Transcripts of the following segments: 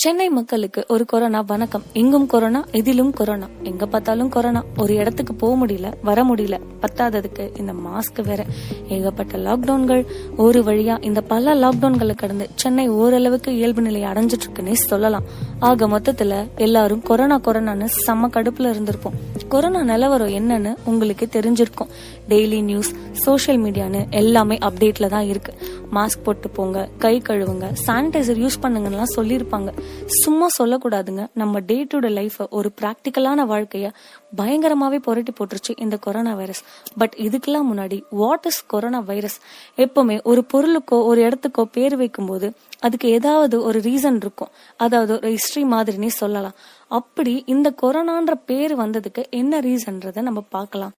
சென்னை மக்களுக்கு ஒரு கொரோனா வணக்கம். எங்கும் கொரோனா இதிலும் கொரோனா. எங்க பார்த்தாலும் கொரோனா. ஒரு இடத்துக்கு போக முடியல வர முடியல. பத்தாததுக்கு இந்த மாஸ்க் வேற. ஏகப்பட்ட லாக்டவுன்கள் ஒரு வழியா இந்த பல லாக்டவுன்களை கடந்து சென்னை ஓரளவுக்கு இயல்பு நிலை அடைஞ்சிட்டு இருக்குன்னே சொல்லலாம். ஆக மொத்தத்துல எல்லாரும் கொரோனா கொரோனான்னு செம்ம கடுப்புல இருந்திருப்போம். கொரோனா நிலவரம் என்னன்னு உங்களுக்கு தெரிஞ்சிருக்கும். டெய்லி நியூஸ் சோஷியல் மீடியான்னு எல்லாமே அப்டேட்ல தான் இருக்கு. மாஸ்க் போட்டு போங்க கை கழுவுங்க சானிடைசர் யூஸ் பண்ணுங்கலாம் சொல்லியிருப்பாங்க. சும்மா சொல்லக்கூடாதுங்க. நம்ம டே டு டே லைஃப் ஒரு பிராக்டிக்கலான வாழ்க்கைய பயங்கரமாவே புரட்டி போட்டுருச்சு இந்த கொரோனா வைரஸ் பட் இதுக்கெல்லாம் முன்னாடி வாட் இஸ் கொரோனா வைரஸ் எப்பவுமே ஒரு பொருளுக்கோ ஒரு இடத்துக்கோ பேர் வைக்கும்போது அதுக்கு ஏதாவது ஒரு ரீசன் இருக்கும். அதாவது ஒரு ஹிஸ்டரி மாதிரினே சொல்லலாம். அப்படி இந்த கொரோனான்ற பேர் வந்ததுக்கு என்ன ரீசன்றத நம்ம பார்க்கலாம்.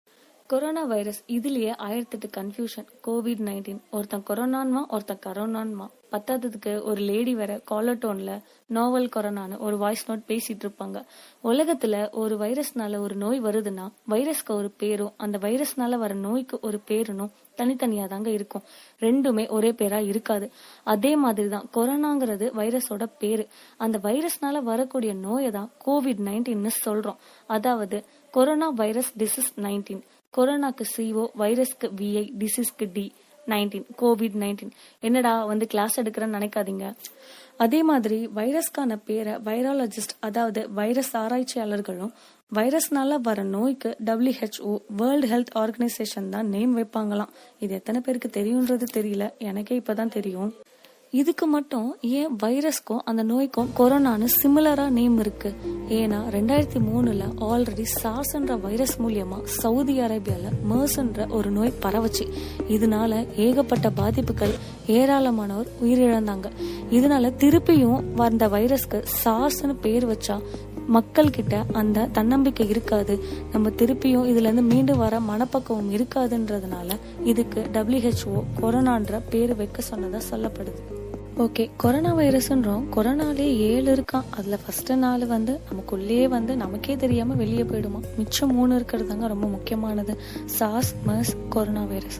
கொரோனா வைரஸ் இதுலயே ஆயிரத்தெட்டு கன்ஃபியூஷன் கோவிட் நைன்டீன் ஒருத்தன் கொரோனான்மா ஒருத்தன் கரோனான்மா. பத்தாததுக்கு ஒரு லேடி வேற காலர் டோன்ல நோவல் கொரோனான்னு ஒரு வாய்ஸ் நோட் பேசிட்டு இருப்பாங்க. உலகத்துல ஒரு வைரஸ்னால ஒரு நோய் வருதுன்னா வைரஸ்க்கு ஒரு பேரும் அந்த வைரஸ்னால வர நோய்க்கு ஒரு பேருனும் தனித்தனியா தாங்க இருக்கும். ரெண்டுமே ஒரே பேரா இருக்காது. அதே மாதிரிதான் கொரோனாங்கிறது வைரஸோட பேரு. அந்த வைரஸ்னால வரக்கூடிய நோயை தான் கோவிட் நைன்டீன்னு சொல்றோம். அதாவது கொரோனா வைரஸ் டிசீஸ் நைன்டீன் கொரோனாக்கு சிஓ வைரஸ்க்கு விஐ டிசீஸ்க்கு டி நைன்டீன் கோவிட் நைன்டீன் என்னடா வந்து கிளாஸ் எடுக்கிறேன்னு நினைக்காதீங்க. அதே மாதிரி வைரஸ்க்கான பேரை வைராலஜிஸ்ட் அதாவது வைரஸ் ஆராய்ச்சியாளர்களும் வைரஸ்னால வர நோய்க்கு டபிள்யூஹெச்ஓ வேர்ல்டு ஹெல்த் ஆர்கனைசேஷன் தான் நேம் வைப்பாங்களாம். இது எத்தனை பேருக்கு தெரியுன்றது தெரியல. எனக்கே இப்பதான் தெரியும். இதுக்கு மட்டும் ஏன் வைரஸ்க்கும் அந்த நோய்க்கும் கொரோனான்னு சிமிலரா நேம் இருக்கு. ஏன்னா ரெண்டாயிரத்தி மூணுல ஆல்ரெடி சார்ஸ்ன்ற வைரஸ் மூலியமா சவுதி அரேபியால மர்ஸ்ன்ற ஒரு நோய் பரவச்சு. இதனால ஏகப்பட்ட பாதிப்புகள் ஏராளமானவர் உயிரிழந்தாங்க. இதனால திருப்பியும் வந்த வைரஸ்க்கு சார்ஸ்னு பேர் வச்சா மக்கள் கிட்ட அந்த தன்னம்பிக்கை இருக்காது. நம்ம திருப்பியும் இதுல இருந்து மீண்டு வர மனப்பக்குவம் இருக்காதுன்றதுனால இதுக்கு டபிள்யூஹெச்ஓ கொரோனான்ற பேர் வைக்க சொன்னதா சொல்லப்படுது. Okay corona வைரஸ்ன்றோம். கொரோனாலே ஏழு இருக்கான் அதுல ஃபர்ஸ்ட் நாள் வந்து நமக்குள்ளேயே வந்து நமக்கே தெரியாம வெளியே போயிடுமா. மிச்சம் மூணு இருக்கிறதாங்க ரொம்ப முக்கியமானது. SARS MERS corona virus.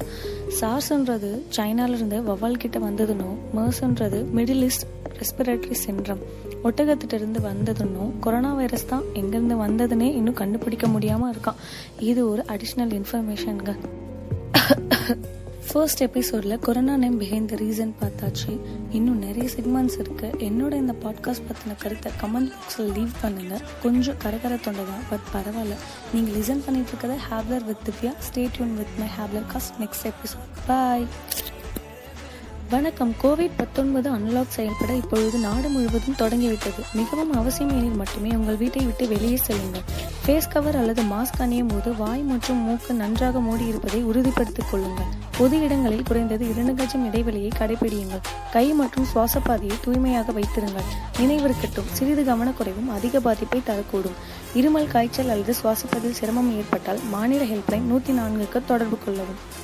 சார்ஸ்ன்றது சைனால இருந்து வவால் கிட்ட வந்ததுன்னும் மர்ஸ்ன்றது மிடில் ஈஸ்ட் ரெஸ்பிரேட்டரி சென்ட்ரம் ஒட்டகத்திட்ட இருந்து வந்ததுன்னும் கொரோனா வைரஸ் தான் எங்கிருந்து வந்ததுன்னே இன்னும் கண்டுபிடிக்க முடியாம இருக்கான். இது ஒரு அடிஷ்னல் இன்ஃபர்மேஷனுங்க ஃபர்ஸ்ட் எபிசோட்ல corona name behind the reason பார்த்தாச்சு. இன்னும் நிறைய செக்மெண்ட்ஸ் இருக்கு. என்னோட இந்த பாட்காஸ்ட் பத்தின கருத்தை கமெண்ட் பாக்ஸில் லீவ் பண்ணுங்க. கொஞ்சம் கரகர தொண்டை தான் பட் பரவாயில்ல. நீங்க லிசன் பண்ணிட்டு இருக்கிறத ஹேப்லர் வித் திவ்யா ஸ்டேட் யூன் வித் மை ஹேப்லர் காஸ்ட் நெக்ஸ்ட் எபிசோட் பாய் வணக்கம். கோவிட் பத்தொன்பது அன்லாக் செயல்பட இப்பொழுது நாடு முழுவதும் தொடங்கிவிட்டது. மிகவும் அவசியம் எனில் மட்டுமே உங்கள் வீட்டை விட்டு வெளியே செல்லுங்கள். ஃபேஸ் கவர் அல்லது மாஸ்க் அணியும் போது வாய் மற்றும் மூக்கு நன்றாக மூடி இருப்பதை உறுதிப்படுத்திக் கொள்ளுங்கள். பொது இடங்களில் குறைந்தது இரண்டு கஜம் இடைவெளியை கடைபிடியுங்கள் கை மற்றும் சுவாச பாதையை தூய்மையாக வைத்திருங்கள். நினைவிருக்கட்டும் சிறிது கவனக்குறைவும் அதிக பாதிப்பை தரக்கூடும். இருமல் காய்ச்சல் அல்லது சுவாசிப்பதில் சிரமம் ஏற்பட்டால் மாநில ஹெல்ப்லைன் நூற்றி நான்குக்கு தொடர்பு கொள்ளவும்.